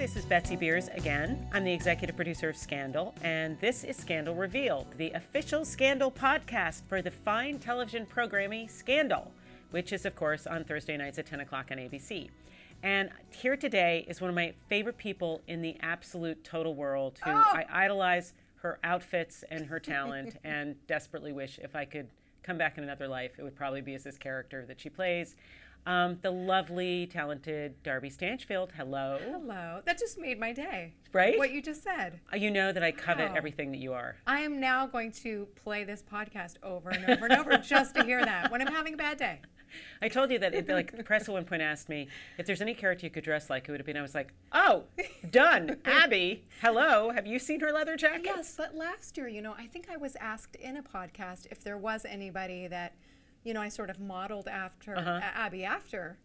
this is Betsy Beers again. I'm the executive producer of Scandal, and this is Scandal Revealed, the official Scandal podcast for the fine television programming Scandal, which is, of course, on Thursday nights at 10 o'clock on ABC. And here today is one of my favorite people in the absolute total world who Oh. I idolize her outfits and her talent and desperately wish if I could come back in another life, it would probably be as this character that she plays. Um, the lovely, talented Darby Stanchfield. Hello. Hello. That just made my day. Right? What you just said. Uh, You know that I covet Wow. everything that you are. I am now going to play this podcast over and over and over just to hear that when I'm having a bad day. I told you that, it, like, the press at one point asked me if there's any character you could dress like, it would have been. I was like, oh, done. Abby, hello. Have you seen her leather jacket? Yes, but last year, you know, I think I was asked in a podcast if there was anybody that, you know, I sort of modeled after Uh-huh. Abby after.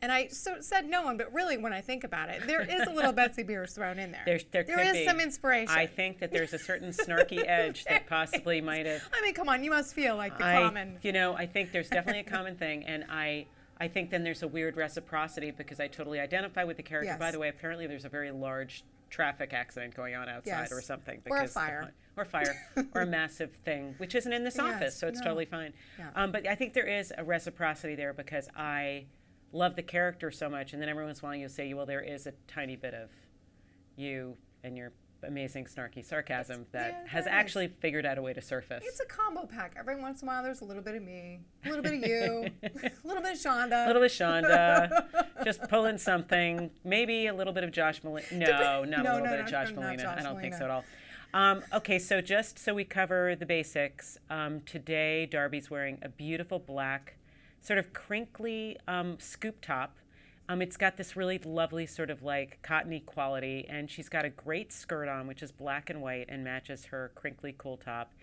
And I so said no one, but really, when I think about it, there is a little Betsy Beers thrown in there. There's, there, There could is be. some inspiration. I think that there's a certain snarky edge that possibly might have. I mean, come on, you must feel like the I, common. you know, I think there's definitely a common thing, and I, I think then there's a weird reciprocity because I totally identify with the character. By the way, apparently there's a very large traffic accident going on outside Yes. or something. Or a because fire. Or fire, or a massive thing, which isn't in this Yes, office, so it's no. totally fine. Yeah. Um, but I think there is a reciprocity there because I love the character so much, and then every once in a while you'll say, well, there is a tiny bit of you and your amazing snarky sarcasm that yeah, has is. actually figured out a way to surface. It's a combo pack. Every once in a while, there's a little bit of me, a little bit of you, a little bit of Shonda. A little bit of Shonda, just pulling something. Maybe a little bit of Josh Molina. No, not No, a little no, bit of Josh no, Molina. I don't think so at all. Um, okay, so just so we cover the basics, um, today Darby's wearing a beautiful black, sort of crinkly um, scoop top. Um, it's got this really lovely sort of like cottony quality, and she's got a great skirt on, which is black and white and matches her crinkly cool top.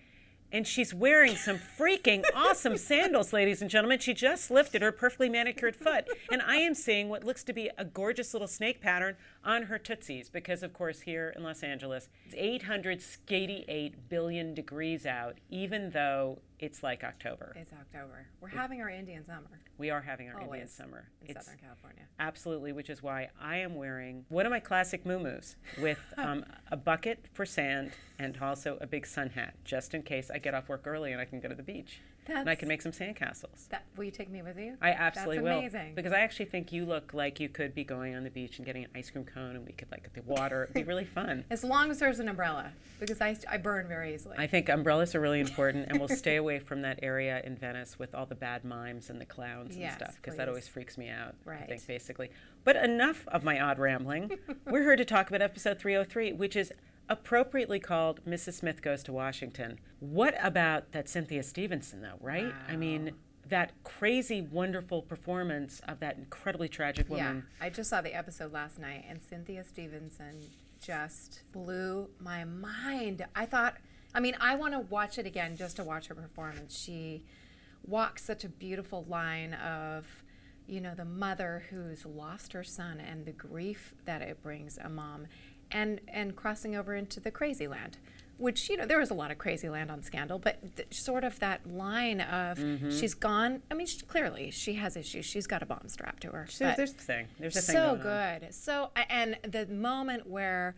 And she's wearing some freaking awesome sandals, ladies and gentlemen. She just lifted her perfectly manicured foot. And I am seeing what looks to be a gorgeous little snake pattern on her tootsies because, of course, here in Los Angeles, it's 888 billion degrees out, even though it's like October. It's October. We're having our Indian summer. We are having our Indian summer. in It's Southern California. Absolutely, which is why I am wearing one of my classic muumuus with um, a bucket for sand and also a big sun hat, just in case I get off work early and I can go to the beach and I can make some sandcastles. That will you take me with you? I absolutely That's will amazing. because I actually think you look like you could be going on the beach and getting an ice cream cone, and we could like get the water. It'd be really fun. as long as there's an umbrella, because I, I burn very easily. I think umbrellas are really important, and we'll stay away from that area in Venice with all the bad mimes and the clowns and stuff, because that always freaks me out. I Right. think basically. But enough of my odd rambling. We're here to talk about episode 303, which is appropriately called Mrs. Smith Goes to Washington. What about that Cynthia Stevenson, though, right? I mean, that crazy, wonderful performance of that incredibly tragic woman. yeah. I just saw the episode last night, and Cynthia Stevenson just blew my mind. I thought, I mean, I want to watch it again just to watch her performance. She walks such a beautiful line of, you know, the mother who's lost her son and the grief that it brings a mom, and and crossing over into the crazy land. Which you know there was a lot of crazy land on Scandal, but th- sort of that line of Mm-hmm. she's gone. I mean, she, clearly she has issues. She's got a bomb strapped to her. So there's the thing. There's a thing so going on. good. So and the moment where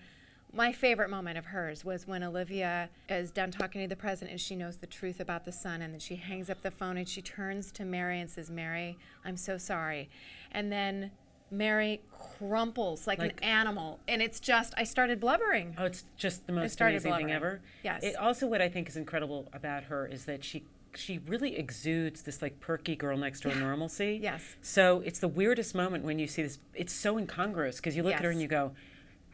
my favorite moment of hers was when Olivia is done talking to the president and she knows the truth about the son and then she hangs up the phone and she turns to Mary and says, "Mary, I'm so sorry." And then Mary crumples like, Like- an animal and it's just I started blubbering. Oh, it's just the most amazing thing blubbering. ever. Yes. It also what I think is incredible about her is that she she really exudes this like perky girl next door normalcy. Yes. So it's the weirdest moment when you see this. It's so incongruous because you look at her and you go,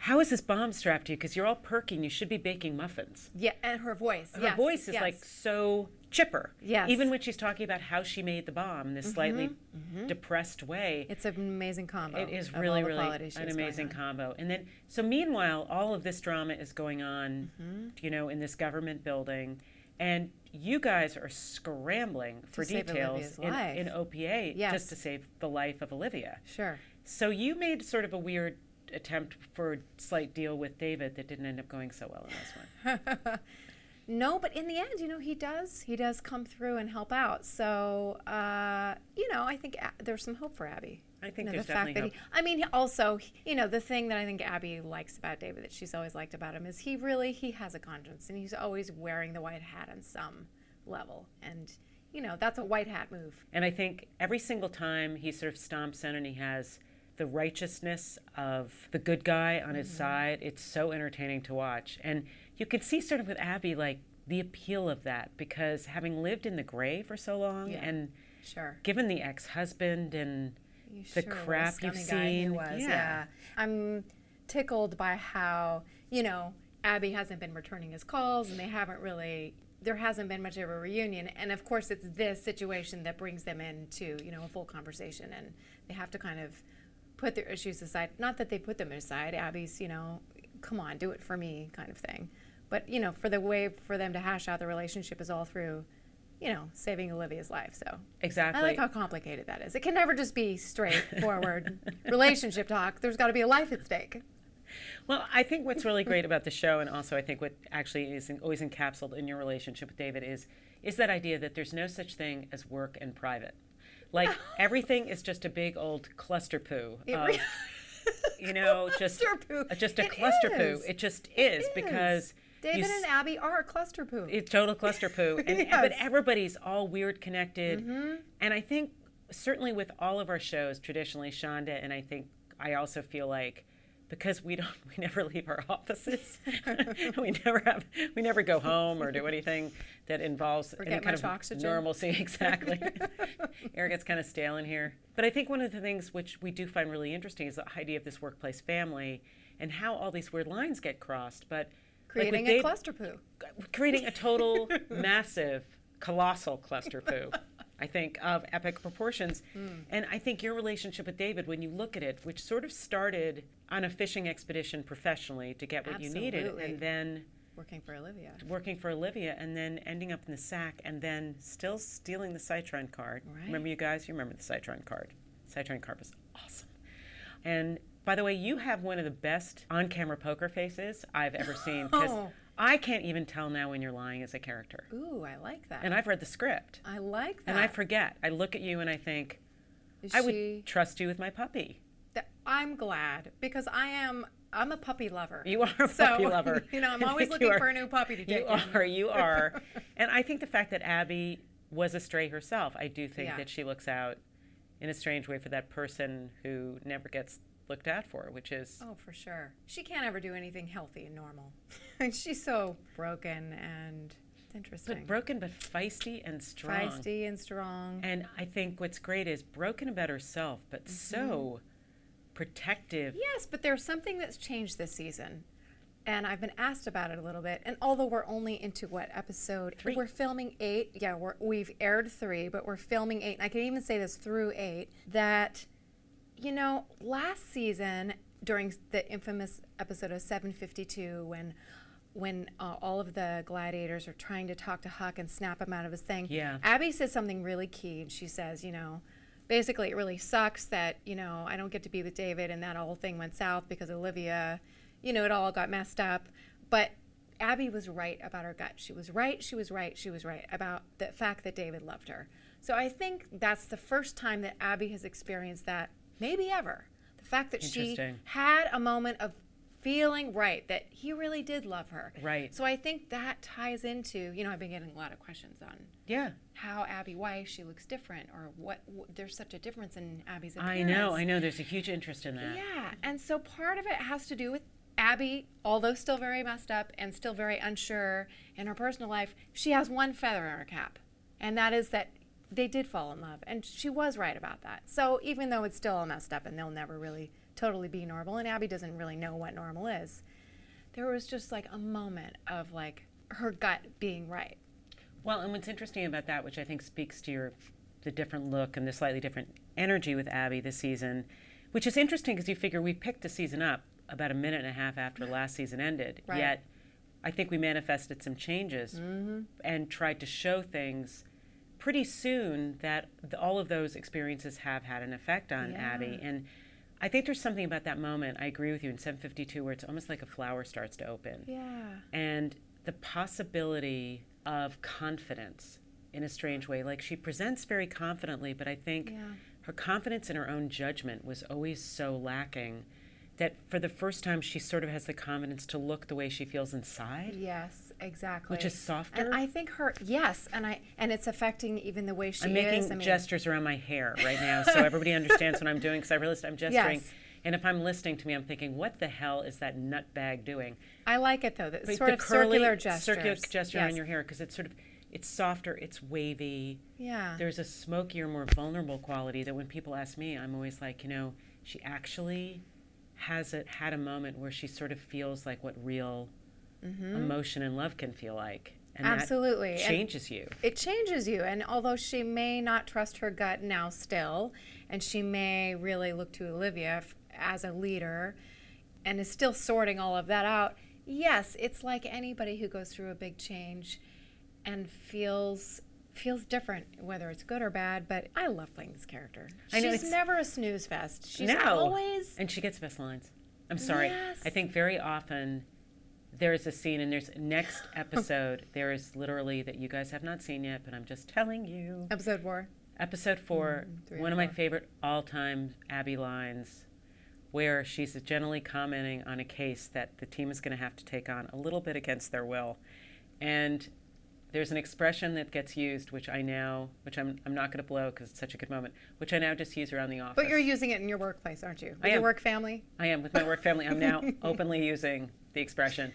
"How is this bomb strapped to you? Because you're all perking. you should be baking muffins." Yeah, and her voice. Her yes, voice is yes. like so chipper. Yes. Even when she's talking about how she made the bomb in this slightly depressed way. it's an amazing combo. It is really, really an amazing combo. And then, so meanwhile, all of this drama is going on, Mm-hmm. you know, in this government building, and you guys are scrambling for details in, in OPA Yes. just to save the life of Olivia. Sure. So you made sort of a weird attempt for a slight deal with David that didn't end up going so well in this one. No, but in the end, you know, he does. He does come through and help out. So, uh, you know, I think a- there's some hope for Abby. I think you know, there's the fact definitely that he, I mean, also, you know, the thing that I think Abby likes about David that she's always liked about him is he really he has a conscience and he's always wearing the white hat on some level, and you know that's a white hat move. And I think every single time he sort of stomps in and he has the righteousness of the good guy on his mm-hmm. side, it's so entertaining to watch. And you can see sort of with Abby, like the appeal of that because having lived in the gray for so long Yeah. and Sure. given the ex husband and You the sure crap you've scummy guy he seen, was, yeah. yeah. I'm tickled by how you know Abby hasn't been returning his calls, and they haven't really. There hasn't been much of a reunion, and of course, it's this situation that brings them into you know a full conversation, and they have to kind of put their issues aside. Not that they put them aside. Abby's, you know, come on, do it for me, kind of thing. But you know, for the way for them to hash out the relationship is all through, you know, saving Olivia's life. So Exactly. I like how complicated that is. It can never just be straightforward relationship talk. There's got to be a life at stake. Well, I think what's really great about the show, and also I think what actually is always encapsulated in your relationship with David is is that idea that there's no such thing as work and private. Like everything is just a big old cluster poo of, re- you know, just poo. just a It cluster poo. It just is It because is. David and Abby are a cluster poo. it's total cluster poo, and but everybody's all weird connected, Mm-hmm. and I think certainly with all of our shows traditionally, Shonda, and I think I also feel like because we don't we never leave our offices, we never have we never go home or do anything that involves any get kind of oxygen. normalcy. Exactly, air gets kind of stale in here. But I think one of the things which we do find really interesting is the idea of this workplace family and how all these weird lines get crossed, but. like Creating a Dave- cluster poo. creating a total massive colossal cluster poo i think of epic proportions hmm. and i think your relationship with david when you look at it which sort of started on a fishing expedition professionally to get what you needed and then Working for Olivia. working for olivia and then ending up in the sack and then still stealing the Cytron card Right. remember you guys you remember the Cytron card Cytron card was awesome and by the way you have one of the best on-camera poker faces i've ever seen because Oh. I can't even tell now when you're lying as a character Ooh, I like that. and I've read the script. I like that. And I forget. I look at you and I think, Is I she- would trust you with my puppy. I'm glad because I am. I'm a puppy lover. You are a So, puppy lover. You know, I'm always looking for a new puppy to take. You in. are, you are. and I think the fact that Abby was a stray herself, I do think Yeah. that she looks out in a strange way for that person who never gets looked out for, which is Oh, for sure. She can't ever do anything healthy and normal. She's so broken and it's interesting. but broken but feisty and strong. Feisty and strong. And I think what's great is broken about herself, but so Mm-hmm. protective. Yes, but there's something that's changed this season. And I've been asked about it a little bit. And although we're only into what episode? Three. We're filming eight. Yeah, we're, we've aired three, but we're filming eight. And I can even say this through eight that, you know, last season during the infamous episode of 752 when when uh, all of the gladiators are trying to talk to Huck and snap him out of his thing. Yeah. Abby says something really key, and she says, you know, basically it really sucks that you know I don't get to be with David, and that whole thing went south because Olivia, you know, it all got messed up. But Abby was right about her gut. She was right. She was right. She was right about the fact that David loved her. So I think that's the first time that Abby has experienced that, maybe ever. The fact that she had a moment of feeling right that he really did love her. Right. So I think that ties into, you know, I've been getting a lot of questions on Yeah. how Abby, why she looks different, or what, wh- there's such a difference in Abby's I know, I know. There's a huge interest in that. Yeah, and so part of it has to do with Abby, although still very messed up and still very unsure in her personal life, she has one feather in her cap, and that is that they did fall in love, and she was right about that. So even though it's still all messed up and they'll never really totally be normal, and Abby doesn't really know what normal is, there was just like a moment of like her gut being right. Well, and what's interesting about that, which I think speaks to your the different look and the slightly different energy with Abby this season, which is interesting because you figure we picked the season up about a minute and a half after last season ended. Right. Yet, I think we manifested some changes mm-hmm. and tried to show things pretty soon that th- all of those experiences have had an effect on Abby. And I think there's something about that moment. I agree with you in 752 where it's almost like a flower starts to open Yeah. and the possibility of confidence in a strange way. Like she presents very confidently, but I think Yeah. her confidence in her own judgment was always so lacking that for the first time she sort of has the confidence to look the way she feels inside. Yes, exactly. Which is softer. And I think her yes, and I and it's affecting even the way she I'm making is. I mean, gestures around my hair right now so everybody understands what I'm doing because I realized I'm gesturing. Yes. And if I'm listening to me, I'm thinking, what the hell is that nutbag doing? I like it though. That But sort the of curly, circular gestures. circular gesture yes. on your hair because it's sort of, it's softer, it's wavy. Yeah. There's a smokier, more vulnerable quality that when people ask me, I'm always like, you know, she actually has it had a moment where she sort of feels like what real emotion and love can feel like. And Mm-hmm. Absolutely. That And- changes you. it changes you and although she may not trust her gut now still and she may really look to olivia f- as a leader and is still sorting all of that out yes it's like anybody who goes through a big change and feels feels different whether it's good or bad but i love playing this character I know, she's it's- never a snooze fest she's no. always And she gets best lines. I'm sorry. Yes. I think very often there's a scene, and there's next episode, there is literally that you guys have not seen yet, but I'm just telling you. episode four Episode four, Mm, one or of my four. favorite all time Abby lines, where she's generally commenting on a case that the team is going to have to take on a little bit against their will. And there's an expression that gets used, which I now, which I'm, I'm not going to blow because it's such a good moment, which I now just use around the office. but you're using it in your workplace aren't you with I your work family I am with my work family. I'm now openly using the expression.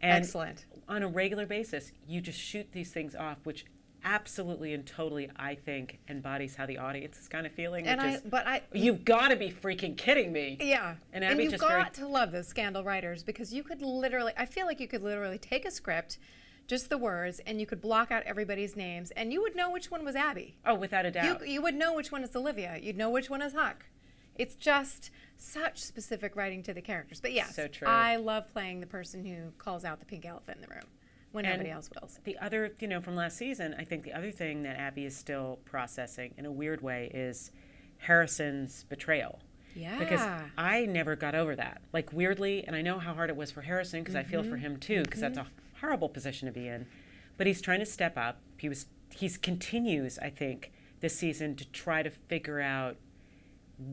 And excellent on a regular basis, you just shoot these things off, which absolutely and totally, I think, embodies how the audience is kind of feeling. and i is, but i you've got to be freaking kidding me. Yeah. And And, you've got very- to love those scandal writers because you could literally, I feel like you could literally take a script, just the words, and you could block out everybody's names, and you would know which one was Abby. Oh, without a doubt. you would know which one is Olivia. You'd know which one is Huck. It's just such specific writing to the characters. But yes, So true. I love playing the person who calls out the pink elephant in the room when And nobody else wills. the other, you know, from last season, I think the other thing that Abby is still processing in a weird way is Harrison's betrayal. Yeah. Because I never got over that. Like, weirdly, and I know how hard it was for Harrison because I feel for Mm-hmm. him too, because that's a horrible position to be in. But he's trying to step up. He was, he's continues, I think, this season to try to figure out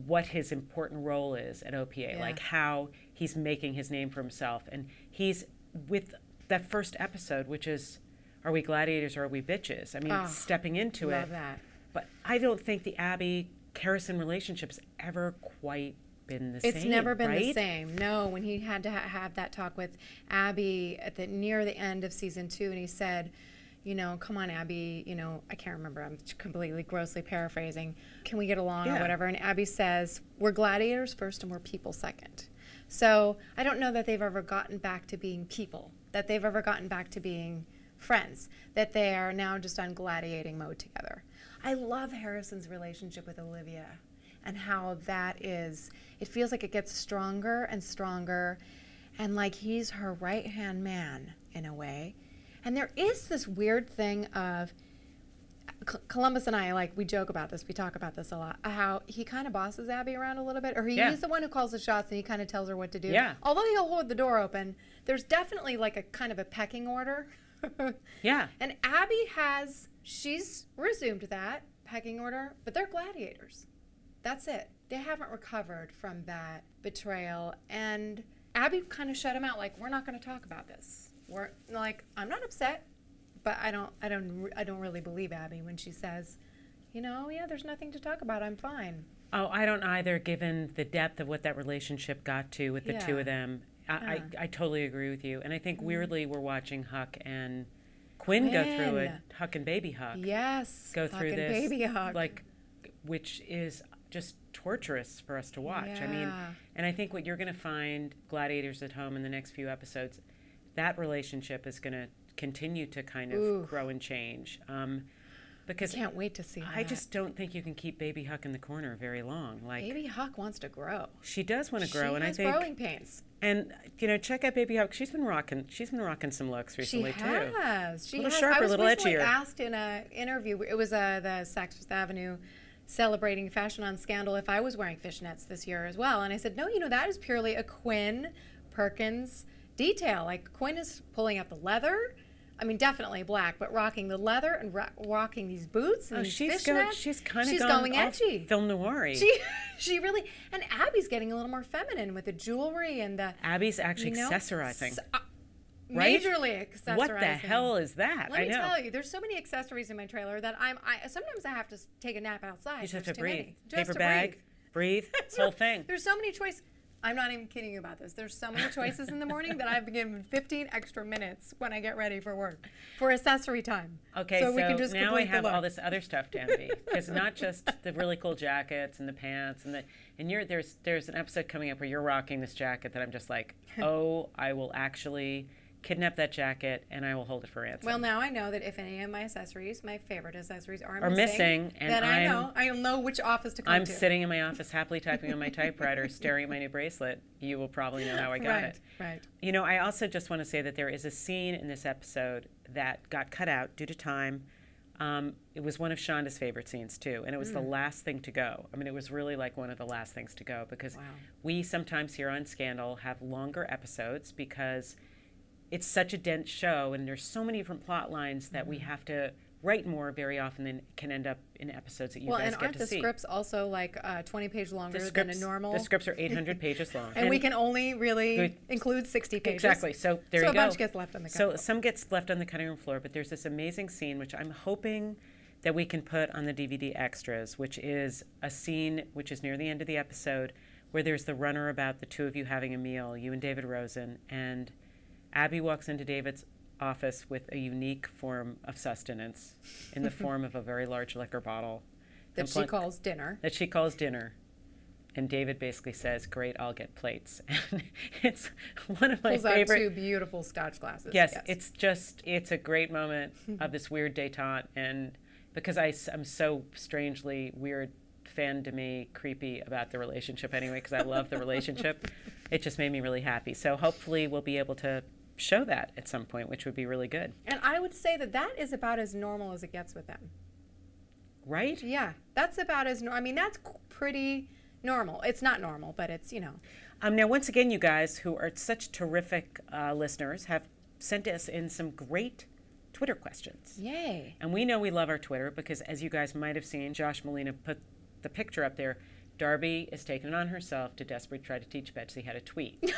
what his important role is at OPA, Yeah. like how he's making his name for himself. And he's with that first episode, which is Are We Gladiators or Are We Bitches? I mean, Oh, stepping into love it. that. But I don't think the Abby Harrison relationship's ever quite been the same. It's never been the same. No, when he had to ha- have that talk with Abby at the near the end of season two, and he said, "You know, come on, Abby. You know, I can't remember. I'm completely grossly paraphrasing. Can we get along or whatever?" And Abby says, "We're gladiators first, and we're people second. So I don't know that they've ever gotten back to being people. That they've ever gotten back to being friends. That they are now just on gladiating mode together. I love Harrison's relationship with Olivia and how that is it feels like it gets stronger and stronger and like he's her right hand man in a way and there is this weird thing of Columbus and I like we joke about this we talk about this a lot how he kind of bosses Abby around a little bit or he, Yeah. he's the one who calls the shots and he kind of tells her what to do Yeah. although he'll hold the door open there's definitely like a kind of a pecking order Yeah. and Abby has, she's resumed that pecking order, but they're gladiators. That's it. They haven't recovered from that betrayal. And Abby kind of shut him out, like, we're not going to talk about this. We're like, I'm not upset, but I don't, I don't, I don't really believe Abby when she says, you know, yeah, there's nothing to talk about. I'm fine. Oh, I don't either, given the depth of what that relationship got to with the two of them. I, Yeah. I, I totally agree with you. And I think mm-hmm. weirdly, we're watching Huck and Quinn, go through it. Huck and Baby Huck Yes. go through fucking this. baby hug. Like, which is just torturous for us to watch. I mean, and I think what you're going to find, Gladiators at Home, in the next few episodes, that relationship is going to continue to kind of Oof. grow and change. Um, because I can't wait to see. I that. just don't think you can keep Baby Huck in the corner very long. Like baby Huck wants to grow. she does want to grow, she and I think, growing pains. and you know, check out Baby Huck. She's been rocking. She's been rocking some looks She recently too. has. She Little has. sharper, I was little edgier. asked in an interview. It was uh, the Saks Fifth Avenue celebrating fashion on Scandal if I was wearing fishnets this year as well, and I said, no, you know that is purely a Quinn Perkins detail. Like Quinn is pulling out the leather. I mean, definitely black, but rocking the leather and ro- rocking these boots and Oh, these she's fishnets. going. She's kind of she's going edgy. film noir. She she really and Abby's getting a little more feminine with the jewelry and the Abby's actually you know, accessorizing. s- uh, right? Majorly accessorizing. What the hell is that? Let I me know. tell you, there's so many accessories in my trailer that I'm. I sometimes I have to take a nap outside. You just have to breathe. many. Just Paper to bag, breathe. breathe. This whole thing. There's so many choices. I'm not even kidding you about this. There's so many choices in the morning that I've been given 15 extra minutes when I get ready for work for accessory time. Okay, so, we can just now I have all this other stuff to envy because not just the really cool jackets and the pants and the and you're there's there's an episode coming up where you're rocking this jacket that I'm just like, oh, I will actually kidnap that jacket and I will hold it for ransom. Well, now I know that if any of my accessories, my favorite accessories, are, Are missing, and then I I'm- know I know which office to come I'm to. sitting in my office happily typing on my typewriter, staring at my new bracelet. You will probably know how I got right, it. right. You know, I also just want to say that there is a scene in this episode that got cut out due to time. Um, it was one of Shonda's favorite scenes too, and it was the last thing to go. I mean, it was really like one of the last things to go because Wow. we sometimes here on Scandal have longer episodes because it's such a dense show, and there's so many different plot lines that we have to write more very often than can end up in episodes that you Well, guys and get aren't the scripts also like uh, 20 page longer the than a normal? the scripts are 800 pages long, and, we can only really Good. include 60 pages. Exactly. So there So you a bunch gets left on the So cutting some gets left on the cutting room floor, but there's this amazing scene which I'm hoping that we can put on the DVD extras, which is a scene which is near the end of the episode where there's the runner about the two of you having a meal, you and David Rosen, and Abby walks into David's office with a unique form of sustenance in the form of a very large liquor bottle that she Compl- calls dinner. that she calls dinner. And David basically says, "Great, I'll get plates." And it's one of my Pulls out two beautiful Scotch glasses. Yes, it's just it's a great moment of this weird détente, and because I am so strangely weird fan to me, creepy about the relationship anyway, because I love the relationship. It just made me really happy. So hopefully we'll be able to show that at some point, which would be really good, and I would say that that is about as normal as it gets with them. right? Yeah, that's about as. normal. I mean, that's pretty normal. It's not normal, but it's you know. Um, now, once again, you guys who are such terrific uh, listeners have sent us in some great Twitter questions. Yay. And we know we love our Twitter because, as you guys might have seen, Josh Molina put the picture up there. Darby is taking it on herself to desperately try to teach Betsy how to tweet.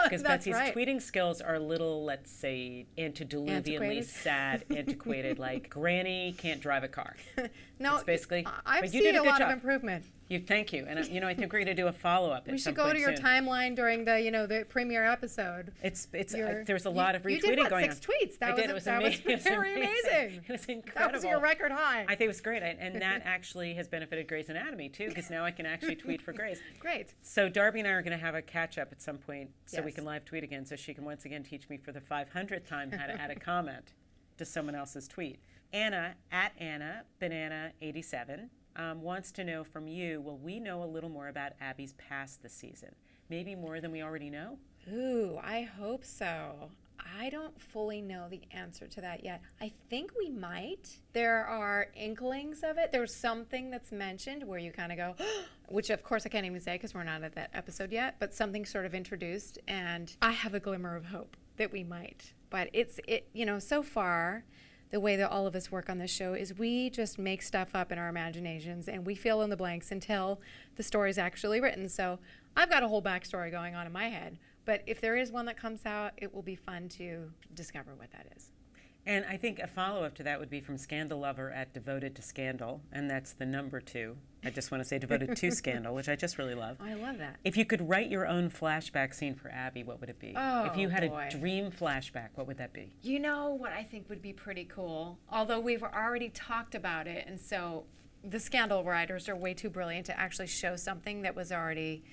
Because Betsy's right. tweeting skills are a little, let's say, antediluvianly sad, antiquated. like Granny can't drive a car. No, It's basically- I- I've but you seen did a a lot job. of improvement. You thank you, and uh, you know I think we're going to do a follow up. We should go to your timeline during the you know the premiere episode. It's it's uh, Your- there's a you- lot of retweeting you did, what, going six on. tweets? That I was did. it was that was amazing. Was very amazing. It was incredible. That was your record high. I think it was great, I, and that actually has benefited Grey's Anatomy too, because now I can actually tweet for Grey's. Great. So Darby and I are going to have a catch up at some point, so we can live tweet again, so she can once again teach me for the 500th time how to add a comment to someone else's tweet. Anna at Anna Banana 87 um, wants to know from you: Will we know a little more about Abby's past this season? Maybe more than we already know. Ooh, I hope so. I don't fully know the answer to that yet. I think we might. There are inklings of it. There's something that's mentioned where you kind of go, which of course I can't even say because we're not at that episode yet, but something sort of introduced, and I have a glimmer of hope that we might. But it's, it, you know, so far, the way that all of us work on this show is we just make stuff up in our imaginations and we fill in the blanks until the story's actually written. So I've got a whole backstory going on in my head. But if there is one that comes out, it will be fun to discover what that is. And I think a follow up to that would be from Scandal Lover at Devoted to Scandal, and that's the number two. I just want to say Devoted to Scandal, which I just really love. Oh, I love that. If you could write your own flashback scene for Abby, what would it be? Oh, if you had boy. a dream flashback, what would that be? You know what I think would be pretty cool? Although we've already talked about it, and so the scandal writers are way too brilliant to actually show something that was already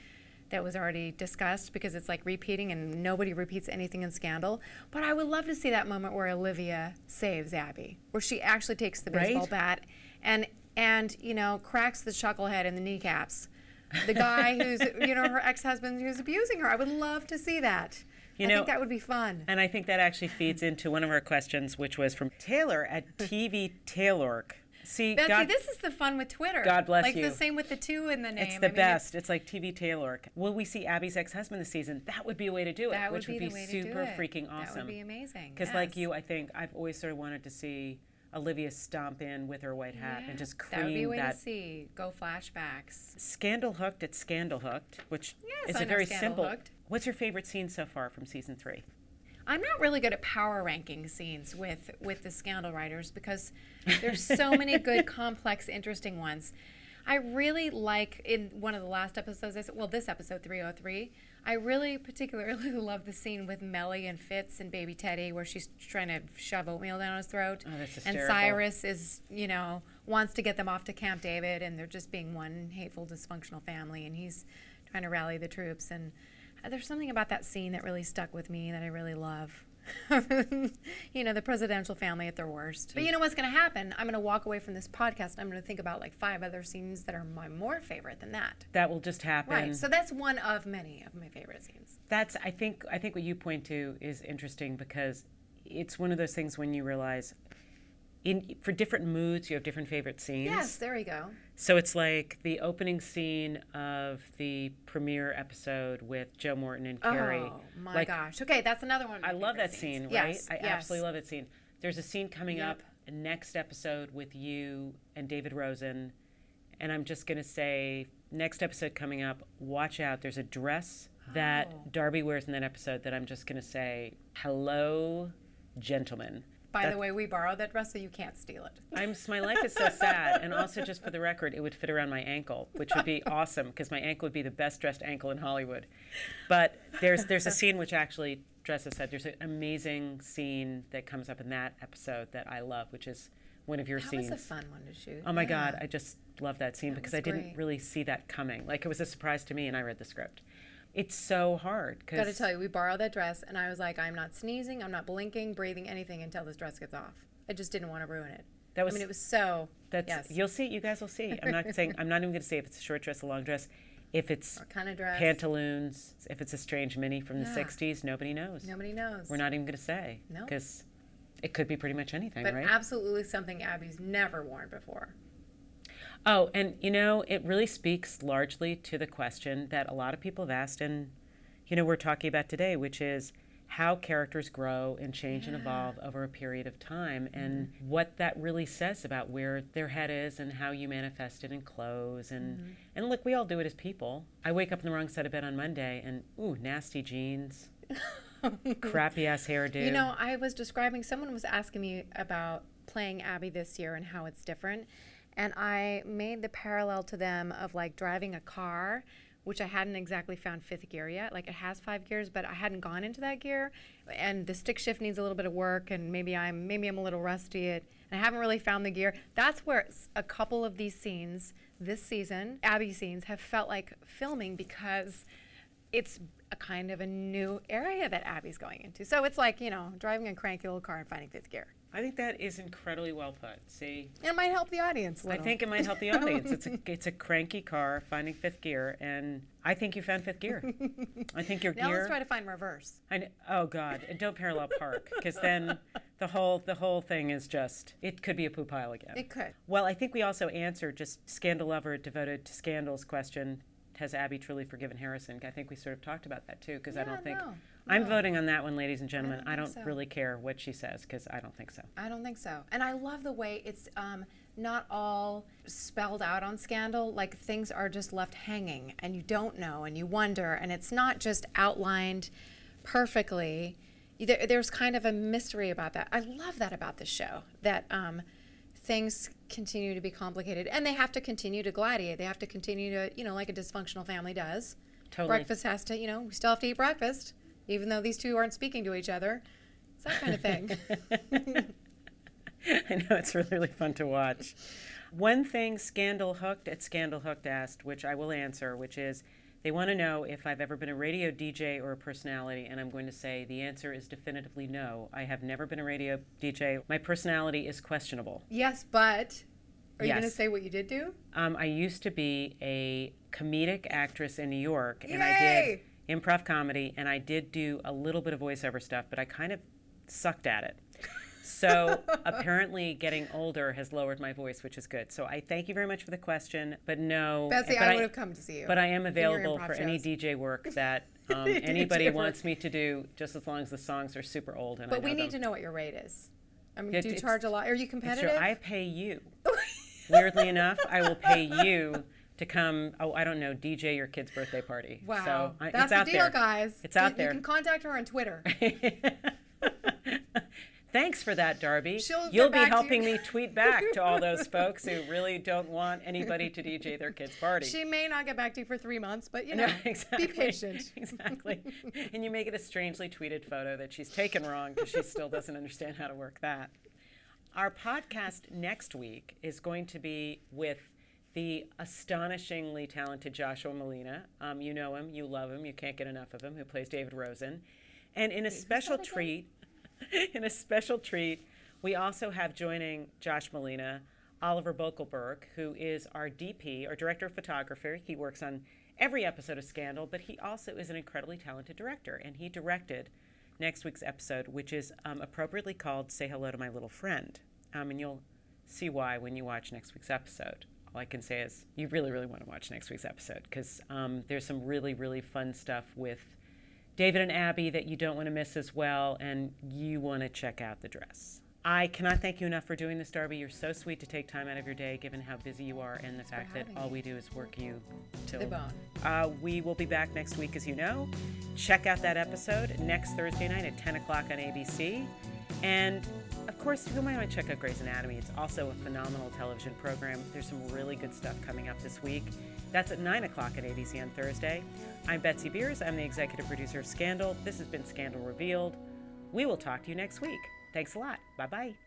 that was already discussed because it's like repeating and nobody repeats anything in scandal. But I would love to see that moment where Olivia saves Abby, where she actually takes the baseball Right? bat and and you know cracks the chucklehead in the kneecaps. The guy who's you know her ex-husband who's abusing her. I would love to see that. You I know- think that would be fun. And I think that actually feeds into one of our questions, which was from Taylor at TV Taylork See, Betsy, God, this is the fun with Twitter. God bless like you. the same with the two in the name. it's I the mean, best. It's, like TV Taylor. Will we see Abby's ex-husband this season? That would be a way to do it, That would which be would be to do super freaking awesome. That would be amazing. Because, like you, I think I've always sort of wanted to see Olivia stomp in with her white hat and just that would be a cream way to see. Go flashbacks. Scandal hooked It's Scandal hooked, which Yes, is I a very simple. Hooked. What's your favorite scene so far from season three? I'm not really good at power ranking scenes with with the scandal writers because there's so many good, complex, interesting ones. I really like in one of the last episodes. I said- Well, this episode 303. I really particularly love the scene with Mellie and Fitz and Baby Teddy, where she's trying to shove oatmeal down his throat, Oh, that's and. Cyrus is, you know, wants to get them off to Camp David, and they're just being one hateful, dysfunctional family, and he's trying to rally the troops. And there's something about that scene that really stuck with me that I really love. you know, the presidential family at their worst. But you know what's going to happen? I'm going to walk away from this podcast and I'm going to think about like five other scenes that are my more favorite than that. That will just happen. Right. So that's one of many of my favorite scenes. That's I think I think what you point to is interesting because it's one of those things when you realize in for different moods you have different favorite scenes. Yes, there we go. So it's like the opening scene of the premiere episode with Joe Morton and oh, Kerry. Oh my like, gosh. Okay, that's another one. I love that scenes. scene, right? Yes, I absolutely love that scene. There's a scene coming Yep. up next episode with you and David Rosen, and I'm just gonna say next episode coming up. Watch out! There's a dress that Oh. Darby wears in that episode that I'm just gonna say, "Hello, gentlemen." By That- the way, we borrowed that dress, so you can't steal it. I'm my life is so sad, and also just for the record, it would fit around my ankle, which would be awesome because my ankle would be the best dressed ankle in Hollywood. But there's there's a scene which actually dresses said there's an amazing scene that comes up in that episode that I love, which is one of your That scenes. was a fun one to shoot. Oh my Yeah. God, I just love that scene because I didn't great. really see that coming. Like it was a surprise to me, and I read the script. It's so hard Got to tell you, we borrowed that dress, and I was like, I'm not sneezing, I'm not blinking, breathing, anything until this dress gets off. I just didn't want to ruin it. that was I mean, it was so. that's yes. you'll see. You guys will see. I'm not saying I'm not even going to say if it's a short dress, a long dress. If it's What kind of dress? pantaloons, if it's a strange mini from the Yeah. 60s, nobody knows. Nobody knows. We're not even going to say. No. Because it could be pretty much anything, but right? absolutely something Abby's never worn before. Oh, and you know, it really speaks largely to the question that a lot of people have asked, and you know, we're talking about today, which is how characters grow and change and evolve over a period of time, and Mm-hmm. what that really says about where their head is and how you manifest it in clothes. And Mm-hmm. and look, we all do it as people. I wake up in the wrong side of bed on Monday, and ooh, nasty jeans, crappy ass hairdo. You know, I was describing, someone was asking me about playing Abby this year and how it's different. And I made the parallel to them of like driving a car, which I hadn't exactly found fifth gear yet. Like it has five gears, but I hadn't gone into that gear. And the stick shift needs a little bit of work, and maybe I'm maybe I'm a little rusty. At, and I haven't really found the gear. That's where a couple of these scenes this season, Abby scenes, have felt like filming because it's a kind of a new area that Abby's going into. So it's like, you know, driving a cranky little car and finding fifth gear. I think that is incredibly well put. See, it might help the audience a I little. think it might help the audience. It's a it's a cranky car finding fifth gear, and I think you found fifth gear. I think your now gear. let's try to find reverse. I kn- oh God, and don't parallel park because then the whole the whole thing is just it could be a poo pile again. It could. Well, I think we also answered just scandal lover devoted to scandals question. Has Abby truly forgiven Harrison? I think we sort of talked about that too because I Yeah, don't think no, I'm voting on that one, ladies and gentlemen. don't I don't so. really care what she says because I don't think so. I don't think so. And I love the way it's um, not all spelled out on Scandal. Like things are just left hanging and you don't know and you wonder. And it's not just outlined perfectly. There, there's kind of a mystery about that. I love that about the show that um, things continue to be complicated and they have to continue to gladiate. They have to continue to, you know, like a dysfunctional family does. Totally. Breakfast has to, you know, we still have to eat breakfast, even though these two aren't speaking to each other. It's that kind of thing. I know it's really, really fun to watch. One thing Scandal Hooked at Scandal Hooked asked, which I will answer, which is they want to know if I've ever been a radio DJ or a personality, and I'm going to say the answer is definitively no. I have never been a radio DJ. My personality is questionable. Yes, but are you going to say what you did do? Um, I used to be a comedic actress in New York, and I did improv comedy, and I did do a little bit of voiceover stuff, but I kind of sucked at it. So apparently, getting older has lowered my voice, which is good. So I thank you very much for the question, but no. Betsy, but I would have come to see you. But I am available for any. DJ work that um, anybody wants me to do, just as long as the songs are super old. And I But we need them. to know what your rate is. I mean, It- do you charge a lot? Are you competitive? I pay you. Weirdly enough, I will pay you to come. Oh, I don't know, DJ your kid's birthday party. wow, so I, that's it's the out deal, there. guys. It's You- out there. You can contact her on Twitter. Thanks for that, Darby. She'll You'll be helping you. me tweet back to all those folks who really don't want anybody to DJ their kid's party. She may not get back to you for three months, but you No, know, exactly. be patient. exactly. and you may get a strangely tweeted photo that she's taken wrong because she still doesn't understand how to work that. Our podcast next week is going to be with the astonishingly talented Joshua Molina. Um, you know him, you love him, you can't get enough of him, who plays David Rosen. And in a special treat, in a special treat, we also have joining Josh Molina, Oliver Bokelberg, who is our DP, our director of photography. He works on every episode of Scandal, but he also is an incredibly talented director, and he directed next week's episode, which is um, appropriately called "Say Hello to My Little Friend," um, and you'll see why when you watch next week's episode. All I can say is you really, really want to watch next week's episode because um, there's some really, really fun stuff with David and Abby that you don't want to miss as well, and you want to check out the dress. I cannot thank you enough for doing this, Darby. You're so sweet to take time out of your day, given how busy you are, and the fact that all we do is work you till the bone. Uh, we will be back next week, as you know. Check out that episode next Thursday night at 10 o'clock on ABC. And of course, who might want to check out Grey's Anatomy? It's also a phenomenal television program. There's some really good stuff coming up this week. That's at 9 o'clock at ABC on Thursday. I'm Betsy Beers. I'm the executive producer of Scandal. This has been Scandal Revealed. We will talk to you next week. Thanks a lot. Bye bye.